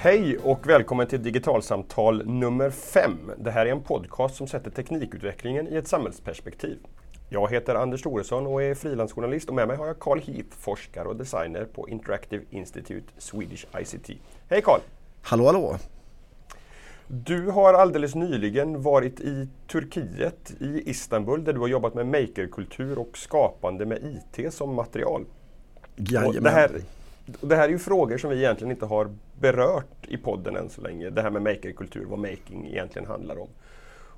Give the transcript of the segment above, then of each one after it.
Hej och välkommen till Digitalsamtal nummer 5. Det här är en podcast som sätter teknikutvecklingen i ett samhällsperspektiv. Jag heter Anders Thoresson och är frilansjournalist och med mig har jag Carl Heath, forskare och designer på Interactive Institute Swedish ICT. Hej Carl! Hallå hallå! Du har alldeles nyligen varit i Turkiet, i Istanbul, där du har jobbat med makerkultur och skapande med IT som material. Jajamän. Det här, det här är ju frågor som vi egentligen inte har berört i podden än så länge. Det här med makerkultur, vad making egentligen handlar om.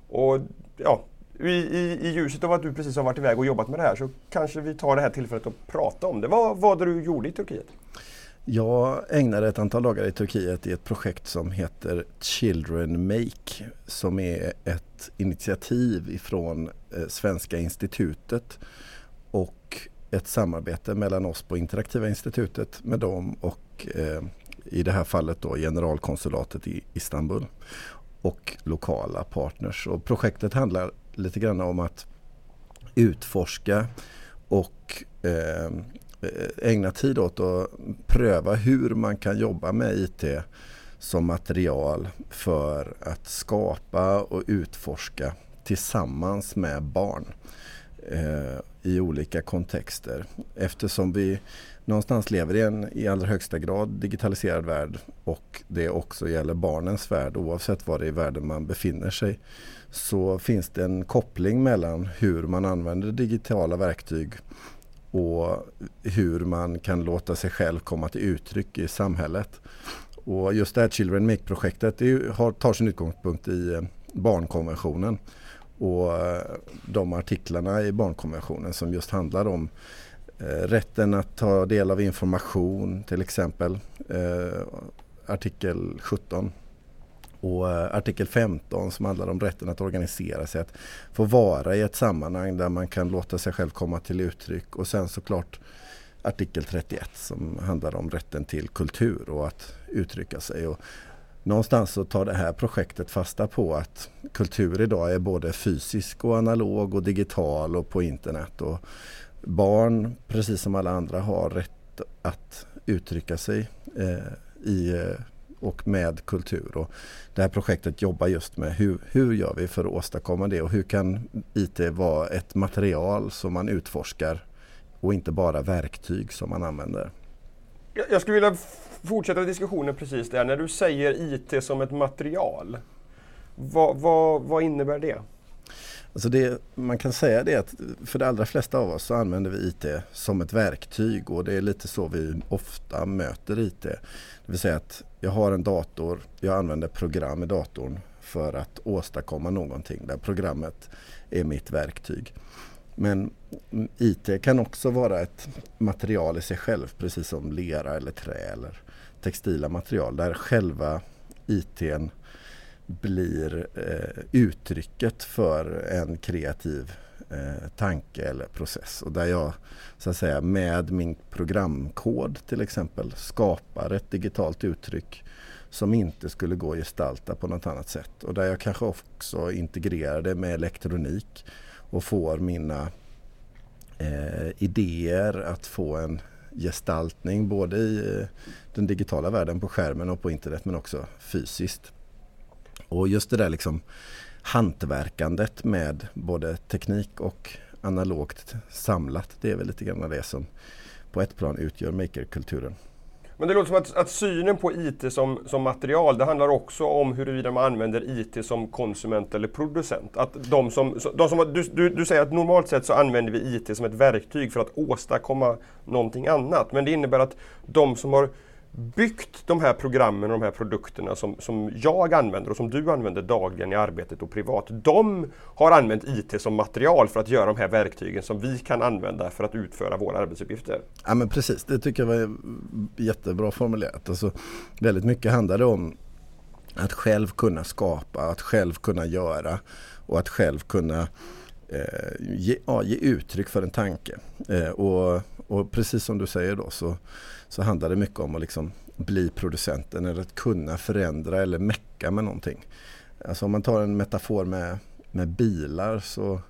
Och ja, i, i, I ljuset av att du precis har varit iväg och jobbat med det här så kanske vi tar det här tillfället att prata om det. Vad var det du gjorde i Turkiet? Jag ägnade ett antal dagar i Turkiet i ett projekt som heter Children Make som är ett initiativ ifrån eh, Svenska institutet ett samarbete mellan oss på Interaktiva institutet med dem och eh, i det här fallet då generalkonsulatet i Istanbul och lokala partners. Och projektet handlar lite grann om att utforska och eh, ägna tid åt att pröva hur man kan jobba med IT som material för att skapa och utforska tillsammans med barn eh, i olika kontexter. Eftersom vi någonstans lever i en i allra högsta grad digitaliserad värld och det också gäller barnens värld oavsett var i världen man befinner sig så finns det en koppling mellan hur man använder digitala verktyg och hur man kan låta sig själv komma till uttryck i samhället. Och just det här Children Make-projektet tar sin utgångspunkt i eh, barnkonventionen och eh, de artiklarna i barnkonventionen som just handlar om eh, rätten att ta del av information till exempel. Eh, artikel 17 och artikel 15 som handlar om rätten att organisera sig, att få vara i ett sammanhang där man kan låta sig själv komma till uttryck och sen såklart artikel 31 som handlar om rätten till kultur och att uttrycka sig. Och någonstans så tar det här projektet fasta på att kultur idag är både fysisk och analog och digital och på internet. Och barn, precis som alla andra, har rätt att uttrycka sig eh, i eh, och med kultur. Och det här projektet jobbar just med hur, hur gör vi för att åstadkomma det och hur kan IT vara ett material som man utforskar och inte bara verktyg som man använder. Jag skulle vilja fortsätta diskussionen precis där. När du säger IT som ett material, vad, vad, vad innebär det? Alltså det, man kan säga det att för de allra flesta av oss så använder vi IT som ett verktyg och det är lite så vi ofta möter IT. Det vill säga att jag har en dator, jag använder program i datorn för att åstadkomma någonting där programmet är mitt verktyg. Men IT kan också vara ett material i sig själv precis som lera eller trä eller textila material där själva ITn blir eh, uttrycket för en kreativ eh, tanke eller process. Och där jag så att säga med min programkod till exempel skapar ett digitalt uttryck som inte skulle gå att gestalta på något annat sätt. Och där jag kanske också integrerar det med elektronik och får mina eh, idéer att få en gestaltning både i eh, den digitala världen på skärmen och på internet men också fysiskt. Och just det där liksom hantverkandet med både teknik och analogt samlat. Det är väl lite grann det som på ett plan utgör makerkulturen. Men det låter som att, att, synen på IT som, som material, det handlar också om huruvida man använder IT som konsument eller producent. Att de som, de som, du, du, du säger att normalt sett så använder vi IT som ett verktyg för att åstadkomma någonting annat. Men det innebär att de som har byggt de här programmen och de här produkterna som, som jag använder och som du använder dagligen i arbetet och privat. De har använt IT som material för att göra de här verktygen som vi kan använda för att utföra våra arbetsuppgifter. Ja men precis, det tycker jag var jättebra formulerat. Alltså, väldigt mycket handlar det om att själv kunna skapa, att själv kunna göra och att själv kunna eh, ge, ja, ge uttryck för en tanke. Eh, och, och precis som du säger då så så handlar det mycket om att liksom bli producenten eller att kunna förändra eller mecka med någonting. Alltså om man tar en metafor med, med bilar så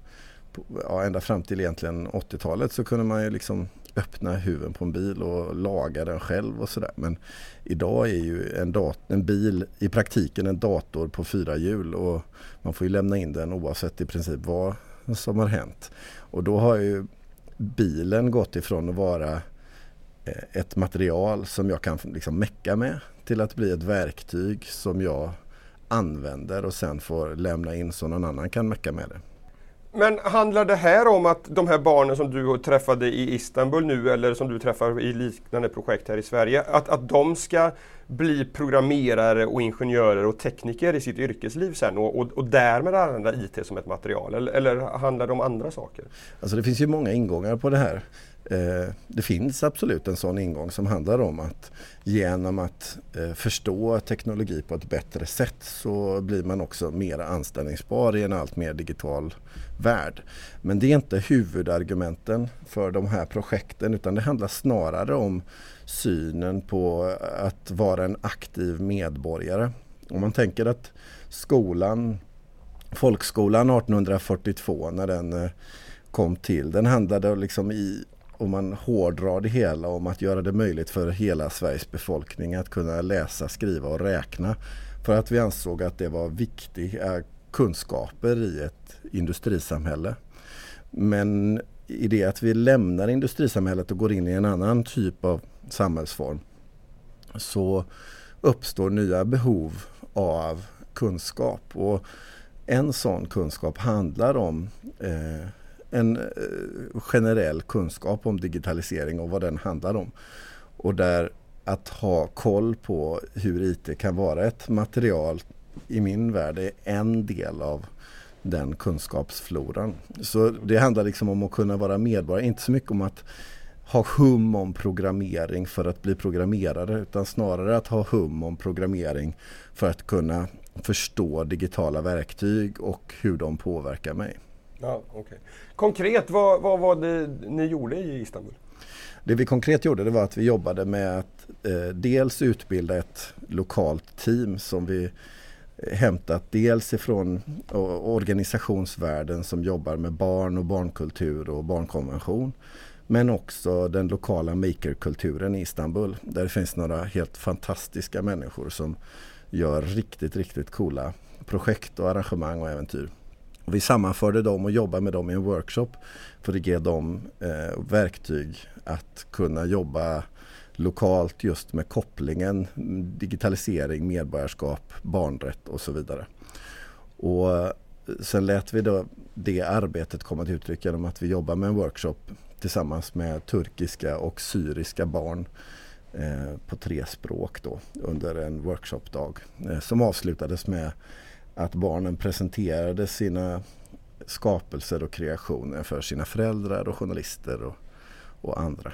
ja, ända fram till egentligen 80-talet så kunde man ju liksom öppna huven på en bil och laga den själv och sådär. Men idag är ju en, dat- en bil i praktiken en dator på fyra hjul och man får ju lämna in den oavsett i princip vad som har hänt. Och då har ju bilen gått ifrån att vara eh, ett material som jag kan liksom mecka med till att bli ett verktyg som jag använder och sen får lämna in så någon annan kan mecka med det. Men handlar det här om att de här barnen som du träffade i Istanbul nu eller som du träffar i liknande projekt här i Sverige, att, att de ska bli programmerare och ingenjörer och tekniker i sitt yrkesliv sen och, och, och därmed använda IT som ett material? Eller, eller handlar det om andra saker? Alltså det finns ju många ingångar på det här. Eh, det finns absolut en sån ingång som handlar om att genom att eh, förstå teknologi på ett bättre sätt så blir man också mer anställningsbar i en allt mer digital värld. Men det är inte huvudargumenten för de här projekten utan det handlar snarare om synen på att vara en aktiv medborgare. Om man tänker att skolan, folkskolan 1842 när den eh, kom till, den handlade liksom i om man hårdrar det hela om att göra det möjligt för hela Sveriges befolkning att kunna läsa, skriva och räkna. För att vi ansåg att det var viktiga kunskaper i ett industrisamhälle. Men i det att vi lämnar industrisamhället och går in i en annan typ av samhällsform så uppstår nya behov av kunskap. Och en sån kunskap handlar om eh, en eh, generell kunskap om digitalisering och vad den handlar om. Och där att ha koll på hur IT kan vara ett material i min värld är en del av den kunskapsfloran. Så det handlar liksom om att kunna vara medborgare, inte så mycket om att ha hum om programmering för att bli programmerare utan snarare att ha hum om programmering för att kunna förstå digitala verktyg och hur de påverkar mig. Ja, okay. Konkret, vad, vad var det ni gjorde i Istanbul? Det vi konkret gjorde det var att vi jobbade med att eh, dels utbilda ett lokalt team som vi eh, hämtat dels ifrån organisationsvärlden som jobbar med barn och barnkultur och barnkonvention. Men också den lokala makerkulturen i Istanbul där det finns några helt fantastiska människor som gör riktigt, riktigt coola projekt och arrangemang och äventyr. Och vi sammanförde dem och jobbade med dem i en workshop för att ge dem eh, verktyg att kunna jobba lokalt just med kopplingen digitalisering, medborgarskap, barnrätt och så vidare. Och eh, sen lät vi då det arbetet komma till uttryck genom att vi jobbar med en workshop tillsammans med turkiska och syriska barn eh, på tre språk då under en workshopdag eh, som avslutades med att barnen presenterade sina skapelser och kreationer för sina föräldrar och journalister och, och andra.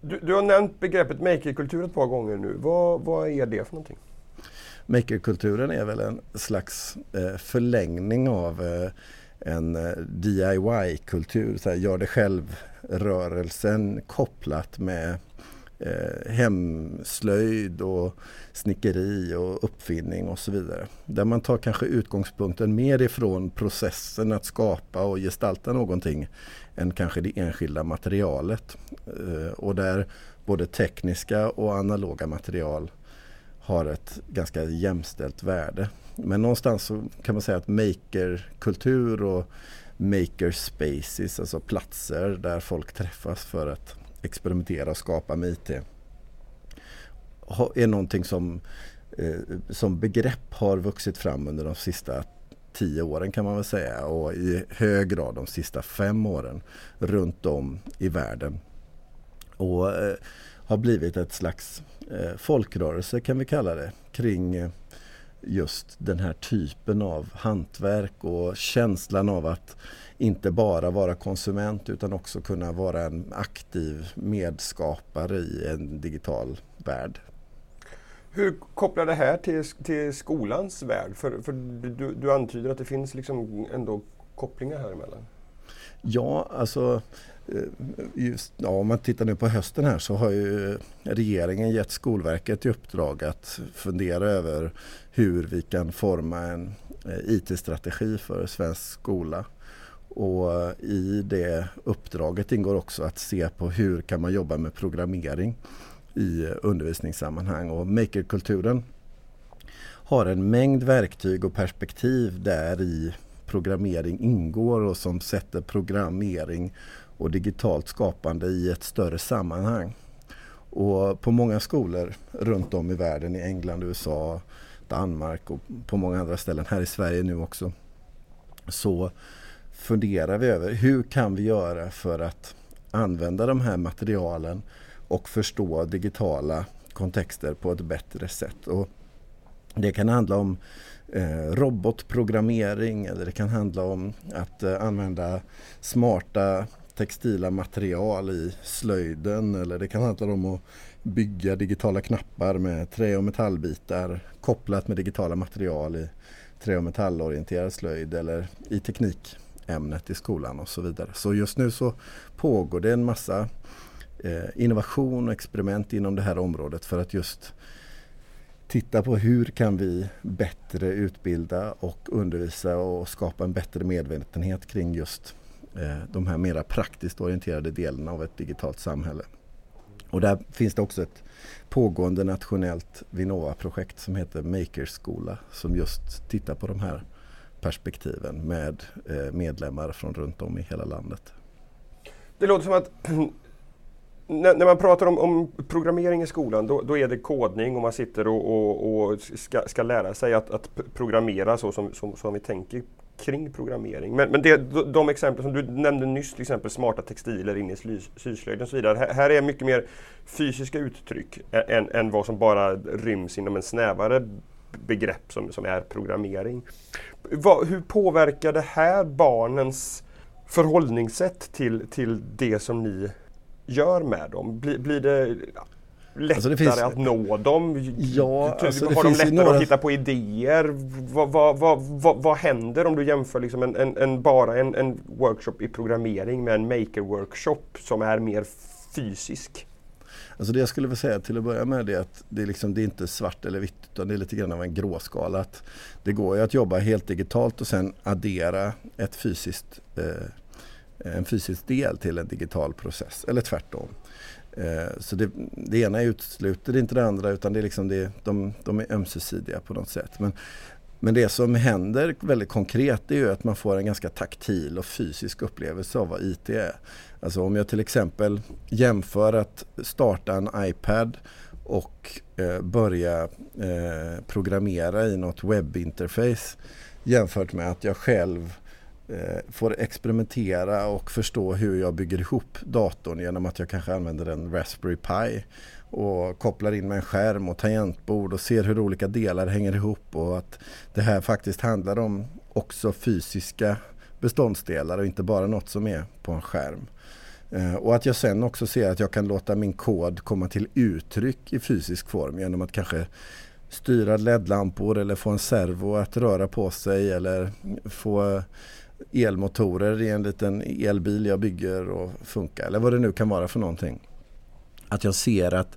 Du, du, har nämnt begreppet makerkultur ett par gånger nu. Vad, vad är det för någonting? Makerkulturen är väl en slags eh, förlängning av eh, en eh, DIY-kultur, gör det själv-rörelsen kopplat med eh, hemslöjd och snickeri och uppfinning och så vidare. Där man tar kanske utgångspunkten mer ifrån processen att skapa och gestalta någonting än kanske det enskilda materialet. Eh, och där både tekniska och analoga material har ett ganska jämställt värde. Men någonstans så kan man säga att makerkultur och makerspaces, alltså platser där folk träffas för att experimentera och skapa med IT är någonting som, eh, som begrepp har vuxit fram under de sista tio åren kan man väl säga och i hög grad de sista fem åren runt om i världen. Och eh, har blivit ett slags eh, folkrörelse kan vi kalla det kring eh, just den här typen av hantverk och känslan av att inte bara vara konsument utan också kunna vara en aktiv medskapare i en digital värld. Hur kopplar det här till, till skolans värld? För, för du, du antyder att det finns liksom ändå kopplingar här emellan. Ja, alltså eh, just, ja, om man tittar nu på hösten här så har ju regeringen gett Skolverket i uppdrag att fundera över hur vi kan forma en eh, IT-strategi för svensk skola. Och eh, i det uppdraget ingår också att se på hur kan man jobba med programmering i undervisningssammanhang. Och makerkulturen har en mängd verktyg och perspektiv där i programmering ingår och som sätter programmering och digitalt skapande i ett större sammanhang. Och på många skolor runt om i världen, i England, USA, Danmark och på många andra ställen, här i Sverige nu också, så funderar vi över hur kan vi göra för att använda de här materialen och förstå digitala kontexter på ett bättre sätt. Och det kan handla om eh, robotprogrammering eller det kan handla om att eh, använda smarta textila material i slöjden eller det kan handla om att bygga digitala knappar med trä och metallbitar kopplat med digitala material i trä och metallorienterad slöjd eller i teknik ämnet i skolan och så vidare. Så just nu så pågår det en massa eh, innovation och experiment inom det här området för att just titta på hur kan vi bättre utbilda och undervisa och skapa en bättre medvetenhet kring just eh, de här mera praktiskt orienterade delarna av ett digitalt samhälle. Och där finns det också ett pågående nationellt Vinnova-projekt som heter Makerskola som just tittar på de här perspektiven med eh, medlemmar från runt om i hela landet. Det låter som att när, när, man pratar om, om, programmering i skolan då, då, är det kodning och man sitter och, och, och ska, ska, lära sig att, att programmera så som, som, som, vi tänker kring programmering. Men, men det, de exempel som du nämnde nyss, till exempel smarta textiler in i syslöjden och så vidare. Här, här är mycket mer fysiska uttryck än, än vad som bara ryms inom en snävare begrepp som, som är programmering. Va, hur påverkar det här barnens förhållningssätt till, till det som ni gör med dem? Blir, blir det lättare alltså det finns, att nå dem? Ja, alltså har de lättare några... att hitta på idéer? Vad, vad, vad, vad, händer om du jämför liksom en, en, en bara en, en, workshop i programmering med en maker-workshop som är mer fysisk? Alltså det jag skulle vilja säga till att börja med är att det är, liksom, det är inte svart eller vitt utan det är lite grann av en gråskala. Att det går ju att jobba helt digitalt och sen addera ett fysiskt eh, en fysisk del till en digital process eller tvärtom. Eh, så det, det ena utesluter inte det andra utan det är liksom det, de, de är ömsesidiga på något sätt. Men, men det som händer väldigt konkret är ju att man får en ganska taktil och fysisk upplevelse av vad IT är. Alltså om jag till exempel jämför att starta en iPad och eh, börja eh, programmera i något webbinterface jämfört med att jag själv Eh, får experimentera och förstå hur jag bygger ihop datorn genom att jag kanske använder en Raspberry Pi och kopplar in med en skärm och tangentbord och ser hur olika delar hänger ihop och att det här faktiskt handlar om också fysiska beståndsdelar och inte bara något som är på en skärm. Eh, och att jag sen också ser att jag kan låta min kod komma till uttryck i fysisk form genom att kanske styra LED-lampor eller få en servo att röra på sig eller få elmotorer i en liten elbil jag bygger och funka eller vad det nu kan vara för någonting. Att jag ser att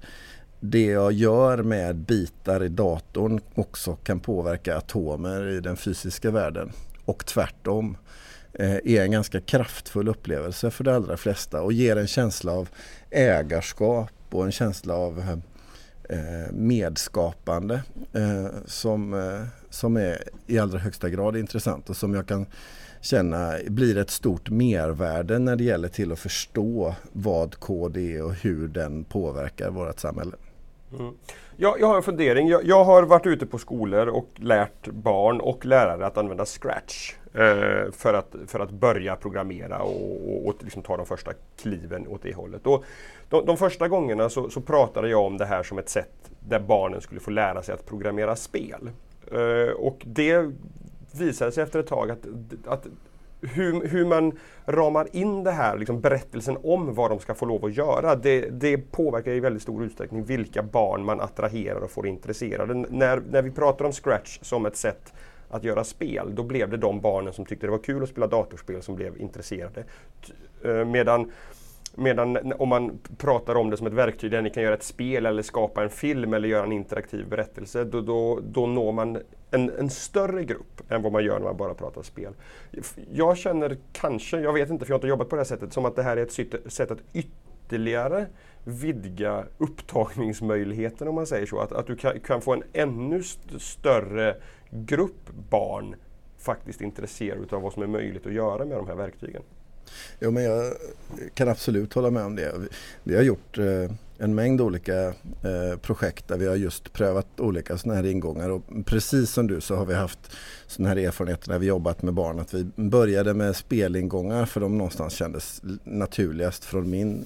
det jag gör med bitar i datorn också kan påverka atomer i den fysiska världen. Och tvärtom eh, är en ganska kraftfull upplevelse för de allra flesta och ger en känsla av ägarskap och en känsla av eh, medskapande eh, som, eh, som är i allra högsta grad intressant och som jag kan känna blir ett stort mervärde när det gäller till att förstå vad kod är och hur den påverkar vårt samhälle. Mm. Jag, jag har en fundering. Jag, jag, har varit ute på skolor och lärt barn och lärare att använda Scratch eh, för, att, för att börja programmera och, och, och liksom ta de första kliven åt det hållet. Och de, de första gångerna så, så, pratade jag om det här som ett sätt där barnen skulle få lära sig att programmera spel. Eh, och det visade sig efter ett tag att, att hur, hur, man ramar in det här, liksom berättelsen om vad de ska få lov att göra, det, det, påverkar i väldigt stor utsträckning vilka barn man attraherar och får intresserade. När, när vi pratar om Scratch som ett sätt att göra spel, då blev det de barnen som tyckte det var kul att spela datorspel som blev intresserade. Eh, medan Medan om man pratar om det som ett verktyg där ni kan göra ett spel eller skapa en film eller göra en interaktiv berättelse, då, då, då når man en, en, större grupp än vad man gör när man bara pratar spel. Jag känner kanske, jag vet inte för jag har inte jobbat på det här sättet, som att det här är ett sätt att ytterligare vidga upptagningsmöjligheten om man säger så. Att, att du kan, kan få en ännu st större grupp barn faktiskt intresserade av vad som är möjligt att göra med de här verktygen. Jo, men jag kan absolut hålla med om det. Vi har gjort eh, en mängd olika eh, projekt där vi har just prövat olika sådana här ingångar och precis som du så har vi haft sådana här erfarenheter när vi jobbat med barn. Att vi började med spelingångar för de någonstans kändes naturligast från min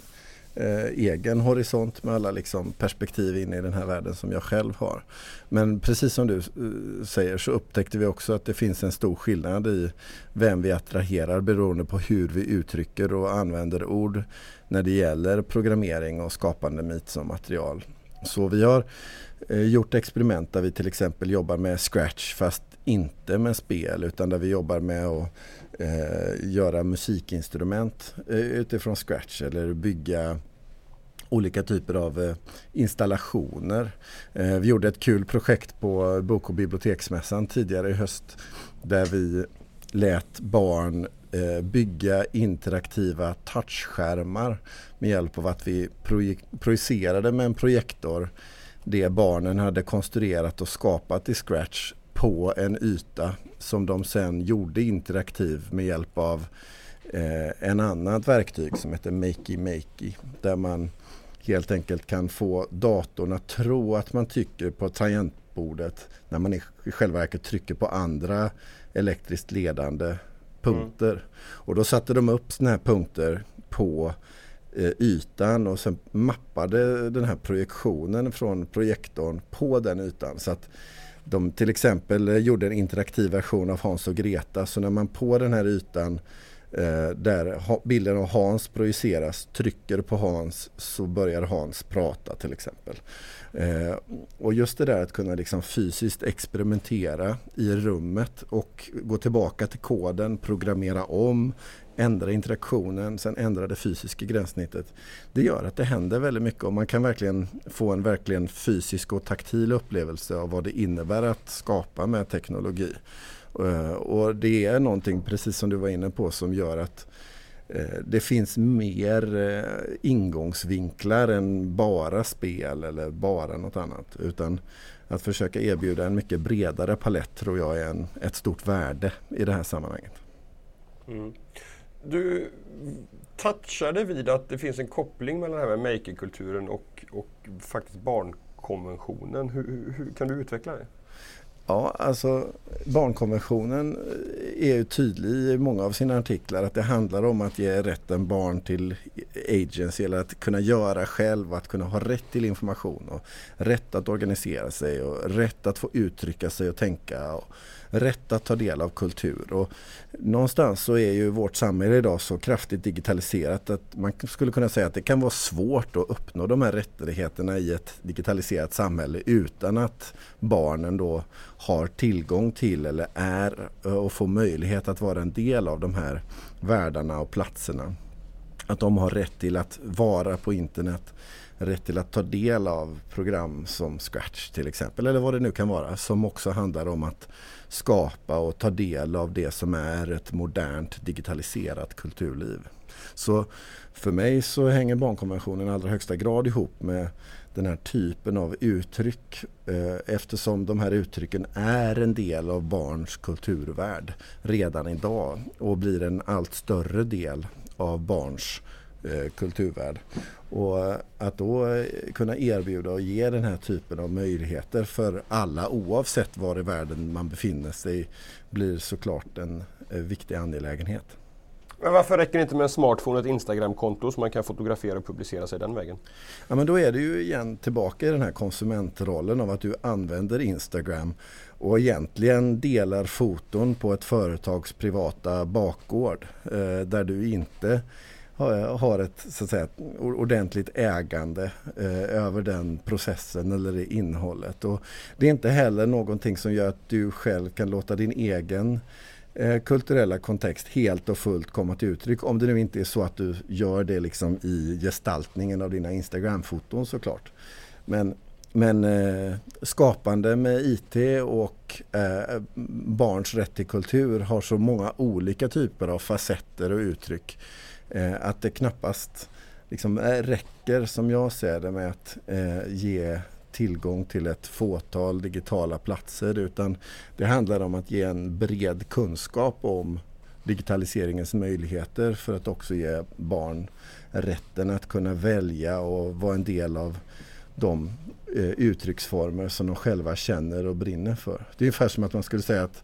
eh, egen horisont med alla liksom, perspektiv in i den här världen som jag själv har. Men precis som du eh, säger så upptäckte vi också att det finns en stor skillnad i vem vi attraherar beroende på hur vi uttrycker och använder ord när det gäller programmering och skapande mit som material. Så vi har eh, gjort experiment där vi till exempel jobbar med Scratch fast inte med spel utan där vi jobbar med att eh, göra musikinstrument eh, utifrån Scratch eller bygga olika typer av eh, installationer. Eh, vi gjorde ett kul projekt på Bok och biblioteksmässan tidigare i höst där vi lät barn eh, bygga interaktiva touchskärmar med hjälp av att vi projicerade med en projektor det barnen hade konstruerat och skapat i Scratch på en yta som de sen gjorde interaktiv med hjälp av eh, en annat verktyg som heter Makey Makey där man helt enkelt kan få datorn att tro att man trycker på tangentbordet när man i själva verket trycker på andra elektriskt ledande punkter. Mm. Och då satte de upp sådana här punkter på eh, ytan och sen mappade den här projektionen från projektorn på den ytan. Så att de till exempel gjorde en interaktiv version av Hans och Greta. Så när man på den här ytan Eh, där bilden av Hans projiceras, trycker på Hans så börjar Hans prata till exempel. Eh, och just det där att kunna liksom fysiskt experimentera i rummet och gå tillbaka till koden, programmera om, ändra interaktionen, sen ändra det fysiska gränssnittet. Det gör att det händer väldigt mycket och man kan verkligen få en verkligen fysisk och taktil upplevelse av vad det innebär att skapa med teknologi. Eh, och det är någonting, precis som du var inne på, som gör att eh, det finns mer eh, ingångsvinklar än bara spel eller bara något annat. Utan att försöka erbjuda en mycket bredare palett tror jag är en, ett stort värde i det här sammanhanget. Mm. Du touchade vid att det finns en koppling mellan det här med makerkulturen och, och faktiskt barnkonventionen. Hur, hur, kan du utveckla det? Ja, alltså barnkonventionen eh, är ju tydlig i många av sina artiklar att det handlar om att ge rätten barn till agency eller att kunna göra själv, att kunna ha rätt till information och rätt att organisera sig och rätt att få uttrycka sig och tänka. Och rätt att ta del av kultur. Och någonstans så är ju vårt samhälle idag så kraftigt digitaliserat att man skulle kunna säga att det kan vara svårt att uppnå de här rättigheterna i ett digitaliserat samhälle utan att barnen då har tillgång till eller är eh, och får möjlighet att vara en del av de här världarna och platserna. Att de har rätt till att vara på internet, rätt till att ta del av program som Scratch till exempel eller vad det nu kan vara som också handlar om att skapa och ta del av det som är ett modernt digitaliserat kulturliv. Så för mig så hänger barnkonventionen i allra högsta grad ihop med den här typen av uttryck eh, eftersom de här uttrycken är en del av barns kulturvärld redan idag och blir en allt större del av barns eh, kulturvärld. Och att då eh, kunna erbjuda och ge den här typen av möjligheter för alla oavsett var i världen man befinner sig blir såklart en eh, viktig angelägenhet. Men varför räcker det inte med en smartphone och ett Instagramkonto så man kan fotografera och publicera sig den vägen? Ja men då är det ju igen tillbaka i den här konsumentrollen av att du använder Instagram och egentligen delar foton på ett företags privata bakgård eh, där du inte har ett så att säga, ordentligt ägande eh, över den processen eller det innehållet. Och det är inte heller någonting som gör att du själv kan låta din egen eh, kulturella kontext helt och fullt komma till uttryck. Om det nu inte är så att du gör det liksom i gestaltningen av dina Instagram-foton såklart. Men, men eh, skapande med IT och eh, barns rätt till kultur har så många olika typer av facetter och uttryck Eh, att det knappast liksom, eh, räcker som jag ser det med att eh, ge tillgång till ett fåtal digitala platser utan det handlar om att ge en bred kunskap om digitaliseringens möjligheter för att också ge barn rätten att kunna välja och vara en del av de eh, uttrycksformer som de själva känner och brinner för. Det är ungefär som att man skulle säga att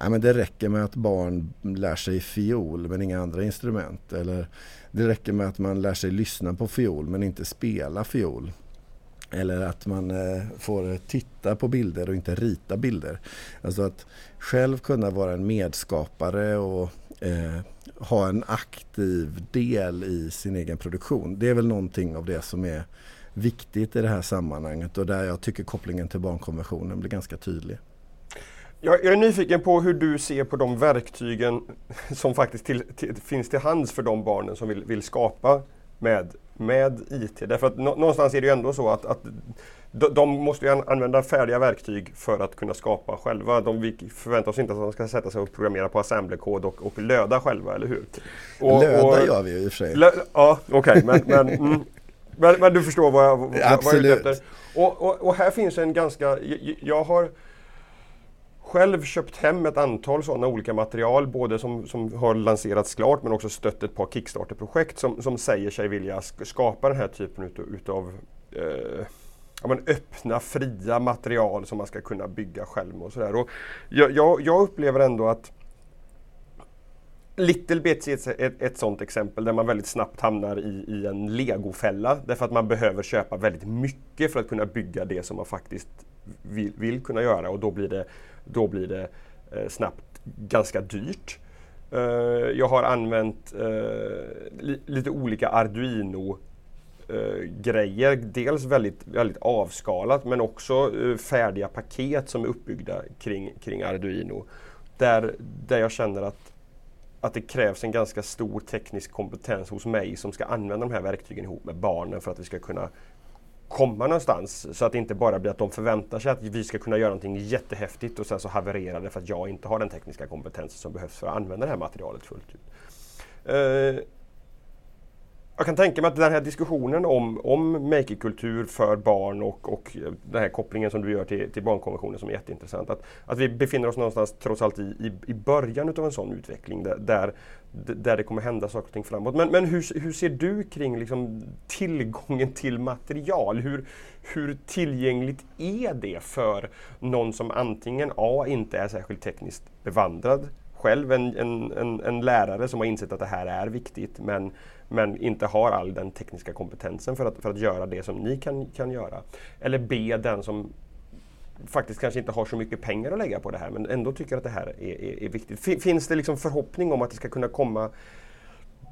nej, men det räcker med att barn lär sig fiol men inga andra instrument. Eller det räcker med att man lär sig lyssna på fiol men inte spela fiol. Eller att man eh, får titta på bilder och inte rita bilder. Alltså att själv kunna vara en medskapare och eh, ha en aktiv del i sin egen produktion. Det är väl någonting av det som är viktigt i det här sammanhanget och där jag tycker kopplingen till barnkonventionen blir ganska tydlig. Jag, är nyfiken på hur du ser på de verktygen som faktiskt till, till, finns till hands för de barnen som vill, vill skapa med, med IT. Därför att någonstans är det ju ändå så att, att de, måste ju använda färdiga verktyg för att kunna skapa själva. De, vi förväntar oss inte att de ska sätta sig och programmera på assemblerkod och, och löda själva, eller hur? Och, löda och, gör vi ju i och för sig. Lö, ja, okej, okay, men, men, mm, men, men, du förstår vad jag, vad, Absolut. jag är ute efter. Och, och, och, här finns en ganska, jag, jag har själv köpt hem ett antal sådana olika material, både som, som har lanserats klart men också stött ett par Kickstarter-projekt som, som säger sig vilja skapa den här typen utav, utav eh, ja, men öppna, fria material som man ska kunna bygga själv och sådär. Jag, jag, jag upplever ändå att Little Bits är ett, ett, ett sådant exempel där man väldigt snabbt hamnar i, i en legofälla därför att man behöver köpa väldigt mycket för att kunna bygga det som man faktiskt vill, vill kunna göra och då blir det, då blir det eh, snabbt ganska dyrt. Eh, jag har använt eh, li, lite olika Arduino-grejer. Eh, Dels väldigt, väldigt avskalat men också eh, färdiga paket som är uppbyggda kring, kring Arduino. Där, där jag känner att, att det krävs en ganska stor teknisk kompetens hos mig som ska använda de här verktygen ihop med barnen för att vi ska kunna komma någonstans. Så att det inte bara blir att de förväntar sig att vi ska kunna göra någonting jättehäftigt och sen så havererar det för att jag inte har den tekniska kompetensen som behövs för att använda det här materialet fullt ut. Uh, jag kan tänka mig att den här diskussionen om, om makerkultur för barn och, och den här kopplingen som du gör till, till barnkonventionen som är jätteintressant. Att, att vi befinner oss någonstans trots allt i, i, i början av en sån utveckling där, där, där det kommer hända saker och ting framåt. Men, men hur, hur ser du kring liksom tillgången till material? Hur, hur tillgängligt är det för någon som antingen A. inte är särskilt tekniskt bevandrad själv, en, en, en, en lärare som har insett att det här är viktigt men men inte har all den tekniska kompetensen för att, för att göra det som ni kan, kan göra. Eller B, den som faktiskt kanske inte har så mycket pengar att lägga på det här men ändå tycker att det här är, är, är viktigt. Finns det liksom förhoppning om att det ska kunna komma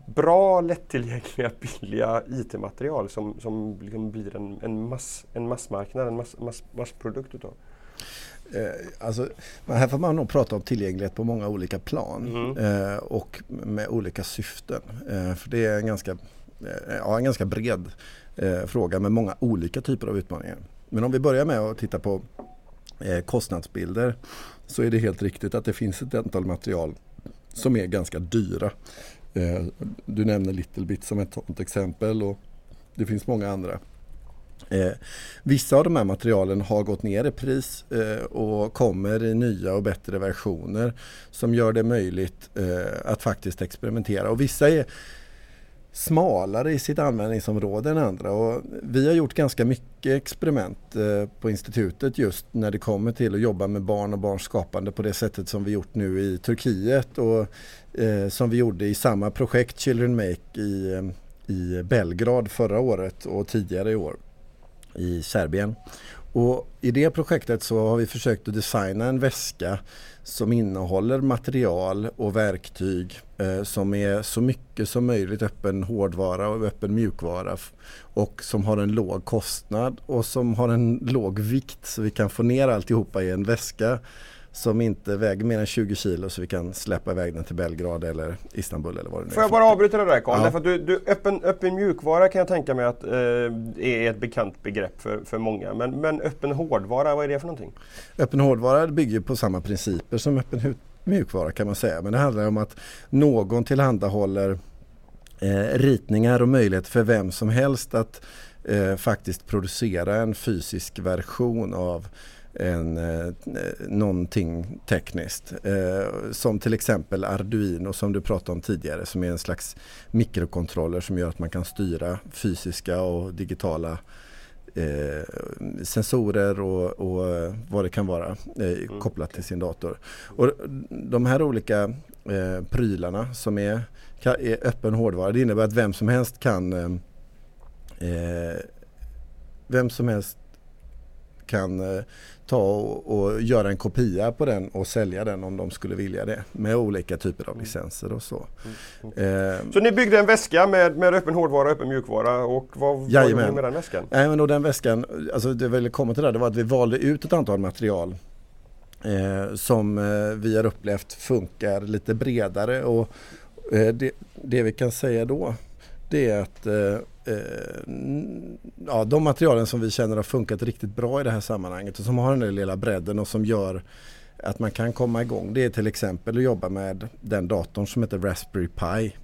bra, lättillgängliga, billiga IT-material som, som liksom blir en, en, mass, en massmarknad, en mass, mass, massprodukt utav? Eh, alltså, här får man nog prata om tillgänglighet på många olika plan mm. eh, och med olika syften. Eh, för det är en ganska, eh, ja, en ganska bred fråga med många olika typer av utmaningar. Men om vi börjar med att titta på kostnadsbilder så är det helt riktigt att det finns ett antal material som är ganska dyra. du nämner Littlebit som ett sådant exempel och det finns många andra. Eh, vissa av de här materialen har gått ner i pris eh, och kommer i nya och bättre versioner som gör det möjligt eh, att faktiskt experimentera. Och vissa är smalare i sitt användningsområde än andra. Och vi har gjort ganska mycket experiment eh, på institutet just när det kommer till att jobba med barn och barns skapande på det sättet som vi gjort nu i Turkiet och eh, som vi gjorde i samma projekt Children Make i, eh, i Belgrad förra året och tidigare i år i Serbien. Och I det projektet så har vi försökt att designa en väska som innehåller material och verktyg eh, som är så mycket som möjligt öppen hårdvara och öppen mjukvara och som har en låg kostnad och som har en låg vikt så vi kan få ner alltihopa i en väska som inte väger mer än 20 kilo så vi kan släppa iväg den till Belgrad eller Istanbul eller vad det nu är. Får jag bara avbryta det där Carl? Ja. du, du, öppen, öppen mjukvara kan jag tänka mig att eh, är ett bekant begrepp för, för många. Men, men öppen hårdvara, vad är det för någonting? Öppen hårdvara bygger på samma principer som öppen mjukvara kan man säga. Men det handlar om att någon tillhandahåller eh, ritningar och möjlighet för vem som helst att eh, faktiskt producera en fysisk version av en, eh, någonting tekniskt. Eh, som till exempel Arduino som du pratade om tidigare som är en slags mikrokontroller som gör att man kan styra fysiska och digitala eh, sensorer och, och, vad det kan vara eh, mm. kopplat till sin dator. Och de här olika eh, prylarna som är, är öppen hårdvara det innebär att vem som helst kan eh, vem som helst kan eh, ta och, och, göra en kopia på den och sälja den om de skulle vilja det med olika typer av licenser och så. Mm. Mm. så ni byggde en väska med, med öppen hårdvara och öppen mjukvara och vad gjorde ni med den väskan? Nej, men den väskan, alltså det ville komma till det, det var att vi valde ut ett antal material eh, som eh, vi har upplevt funkar lite bredare och eh, det, det, vi kan säga då det är att eh, eh, Eh, ja, de materialen som vi känner har funkat riktigt bra i det här sammanhanget och som har den där lilla bredden och som gör att man kan komma igång. Det är till exempel att jobba med den datorn som heter Raspberry Pi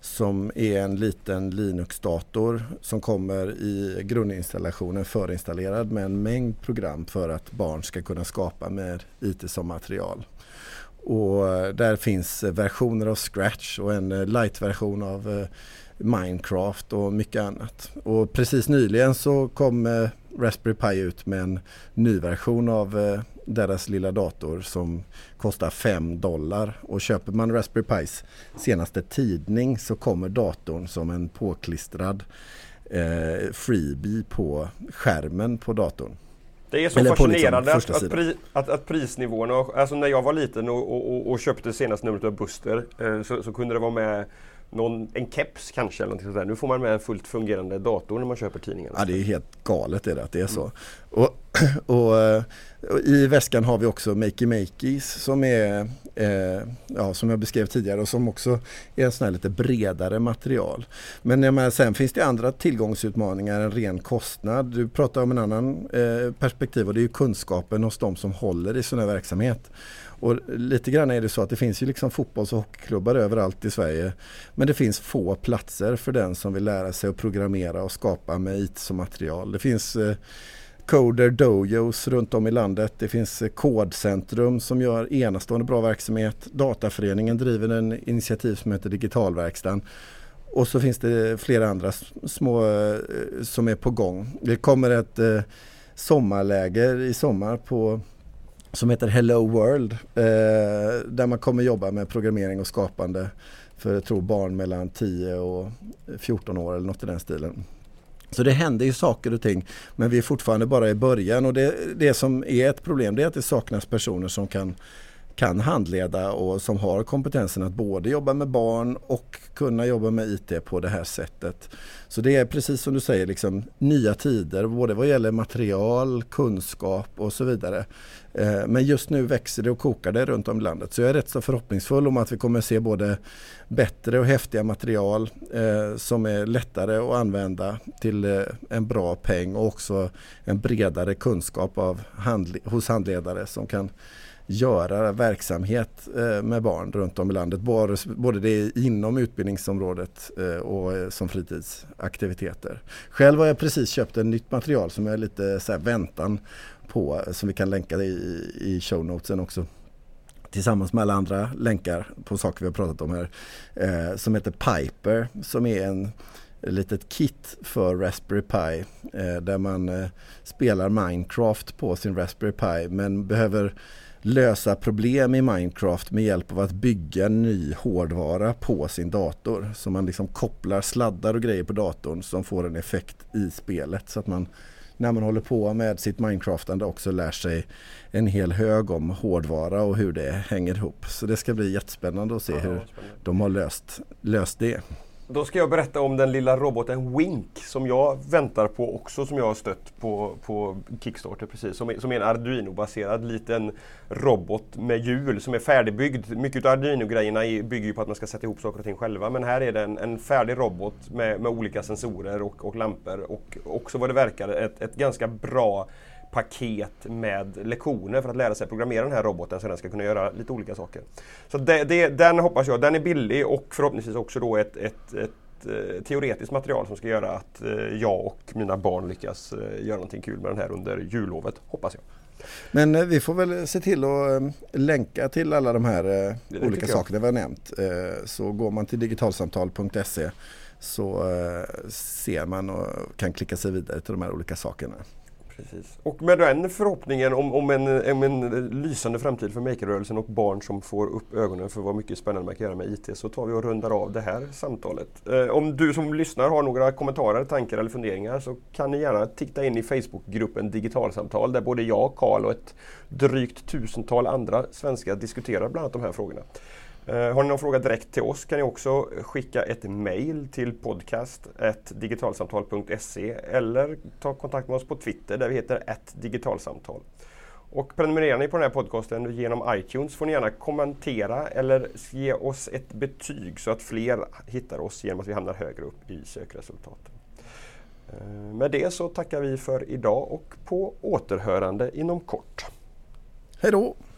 som är en liten Linux-dator som kommer i grundinstallationen förinstallerad med en mängd program för att barn ska kunna skapa med IT som material. Och eh, där finns versioner av Scratch och en eh, light-version av eh, Minecraft och mycket annat. Och precis nyligen så kom eh, Raspberry Pi ut med en ny version av eh, deras lilla dator som kostar 5 dollar. Och köper man Raspberry Pis senaste tidning så kommer datorn som en påklistrad eh, freebie på skärmen på datorn. Det är så Eller liksom fascinerande liksom att, att, pri, att, att, prisnivåerna, alltså när jag var liten och, och, och köpte senaste numret av Buster eh, så, så kunde det vara med någon, en keps kanske eller någonting sådär. Nu får man med en fullt fungerande dator när man köper tidningarna. Ja det är helt galet är det att det är så. Och, och, och, i väskan har vi också Makey Makeys som är eh, ja, som jag beskrev tidigare och som också är en sån här lite bredare material. Men jag menar, sen finns det andra tillgångsutmaningar än ren kostnad. Du pratar om en annan eh, perspektiv och det är kunskapen hos de som håller i sån här verksamhet. Och lite grann är det så att det finns ju liksom fotbolls och hockeyklubbar överallt i Sverige. Men det finns få platser för den som vill lära sig att programmera och skapa med IT som material. Det finns eh, Coder Dojos runt om i landet. Det finns eh, Kodcentrum som gör enastående bra verksamhet. Dataföreningen driver en initiativ som heter Digitalverkstan. Och så finns det flera andra små eh, som är på gång. Det kommer ett eh, sommarläger i sommar på som heter Hello World där man kommer jobba med programmering och skapande för jag tror barn mellan 10 och 14 år eller något i den stilen. Så det händer ju saker och ting men vi är fortfarande bara i början. Och det, det som är ett problem det är att det saknas personer som kan kan handleda och som har kompetensen att både jobba med barn och kunna jobba med IT på det här sättet. Så det är precis som du säger liksom nya tider både vad gäller material, kunskap och så vidare. Eh, men just nu växer det och kokar det runt om i landet. Så jag är rätt så förhoppningsfull om att vi kommer se både bättre och häftiga material eh, som är lättare att använda till eh, en bra peng och också en bredare kunskap av handl hos handledare som kan göra verksamhet eh, med barn runt om i landet. Både det inom utbildningsområdet eh, och eh, som fritidsaktiviteter. Själv har jag precis köpt ett nytt material som jag är lite så väntan på som vi kan länka i, i show notesen också tillsammans med alla andra länkar på saker vi har pratat om här som heter Piper som är en litet kit för Raspberry Pi där man spelar Minecraft på sin Raspberry Pi men behöver lösa problem i Minecraft med hjälp av att bygga ny hårdvara på sin dator. Så man liksom kopplar sladdar och grejer på datorn som får en effekt i spelet. Så att man när man håller på med sitt Minecraftande också lär sig en hel hög om hårdvara och hur det hänger ihop. Så det ska bli jättespännande att se hur de har löst, löst det. Då ska jag berätta om den lilla roboten Wink som jag väntar på också som jag har stött på, på Kickstarter precis. Som är, som är en Arduino-baserad liten robot med hjul som är färdigbyggd. Mycket av Arduino-grejerna bygger ju på att man ska sätta ihop saker och ting själva men här är det en, en färdig robot med, med olika sensorer och, och lampor och också vad det verkar ett, ett ganska bra paket med lektioner för att lära sig programmera den här roboten så den ska kunna göra lite olika saker. Så det, det, den hoppas jag, den är billig och förhoppningsvis också då ett, ett, ett eh, teoretiskt material som ska göra att eh, jag och mina barn lyckas eh, göra någonting kul med den här under jullovet, hoppas jag. Men vi får väl se till att länka till alla de här olika sakerna vi har nämnt. Så går man till digitalsamtal.se så ser man och kan klicka sig vidare till de här olika sakerna. Precis. Och med den förhoppningen om, om, en, om en lysande framtid för makerrörelsen och barn som får upp ögonen för vad mycket spännande man kan göra med IT så tar vi och rundar av det här samtalet. Eh, om du som lyssnar har några kommentarer, tankar eller funderingar så kan ni gärna titta in i Facebookgruppen Digitalsamtal där både jag, Karl och ett drygt tusental andra svenskar diskuterar bland annat de här frågorna. Eh, har ni någon fråga direkt till oss kan ni också skicka ett mail till podcast.digitalsamtal.se eller ta kontakt med oss på Twitter där vi heter digitalsamtal. Och prenumererar ni på den här podcasten genom iTunes får ni gärna kommentera eller ge oss ett betyg så att fler hittar oss genom att vi hamnar högre upp i sökresultaten. Eh, med det så tackar vi för idag och på återhörande inom kort. Hej då!